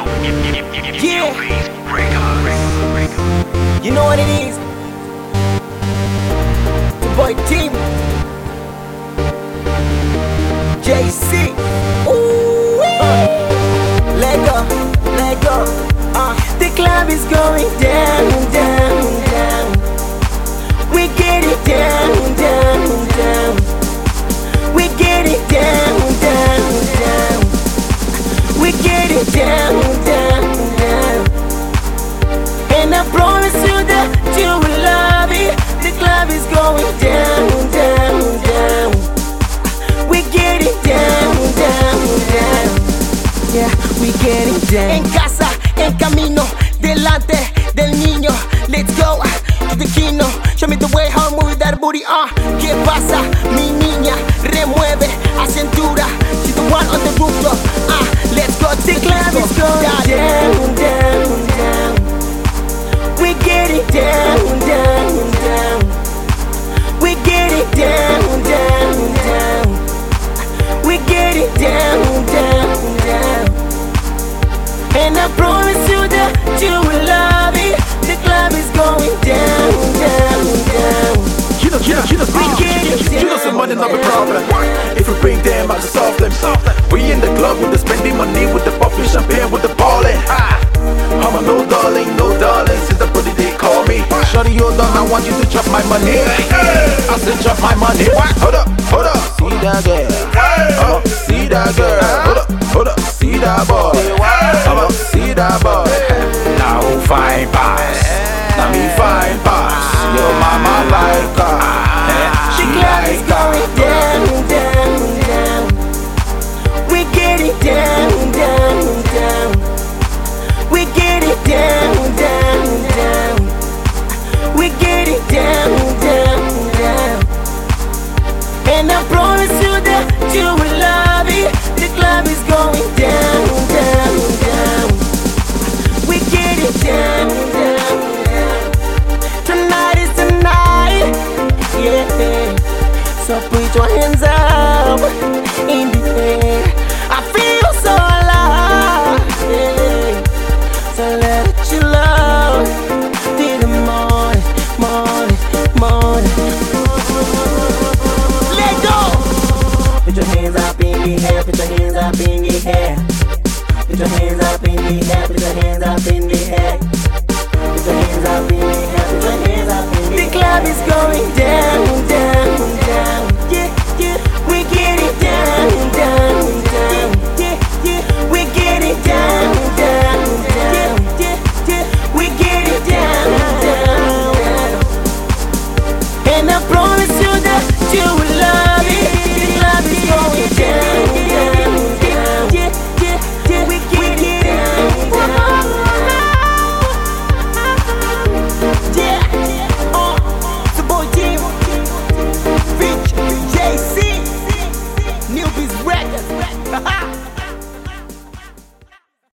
Yeah. You know what it is. The boy team. JC. Ooh. Uh. Lego, Lego. Uh. The club is going down, En casa, en camino, delante del niño. Let's go to the kino. Show me the way how move that booty. Uh, ¿qué pasa, mi niña? Remueve a cintura. She's the one on the rooftop. Ah, get it down, down, down. And I promise you that you will love it. The club is going down, down, down. Kino, kino, kino, We get it kino some money, not a problem. If we bring them, I'll just solve them. We in the club with the spending money, with the popping champagne, with the ballin'. Ah. I'm a no darling, no darling, since the booty they call me. Shorty, hold on, I want you to chop my money. I said chop my that boy. Oh, see that boy. Now fine pass? Now me fine pass. Your mama like. Eh, She is like going down, down, down. We get it down, down, down. We get it down, Put your hands up in the air. I feel so alive. So let your love till the morning, morning, morning. Let go. Put your hands up in the air. Put your hands up in the air. Put your hands up in the air. Put your hands up in the air. Put your hands up in the air. Put your hands up in the air. The club is going down.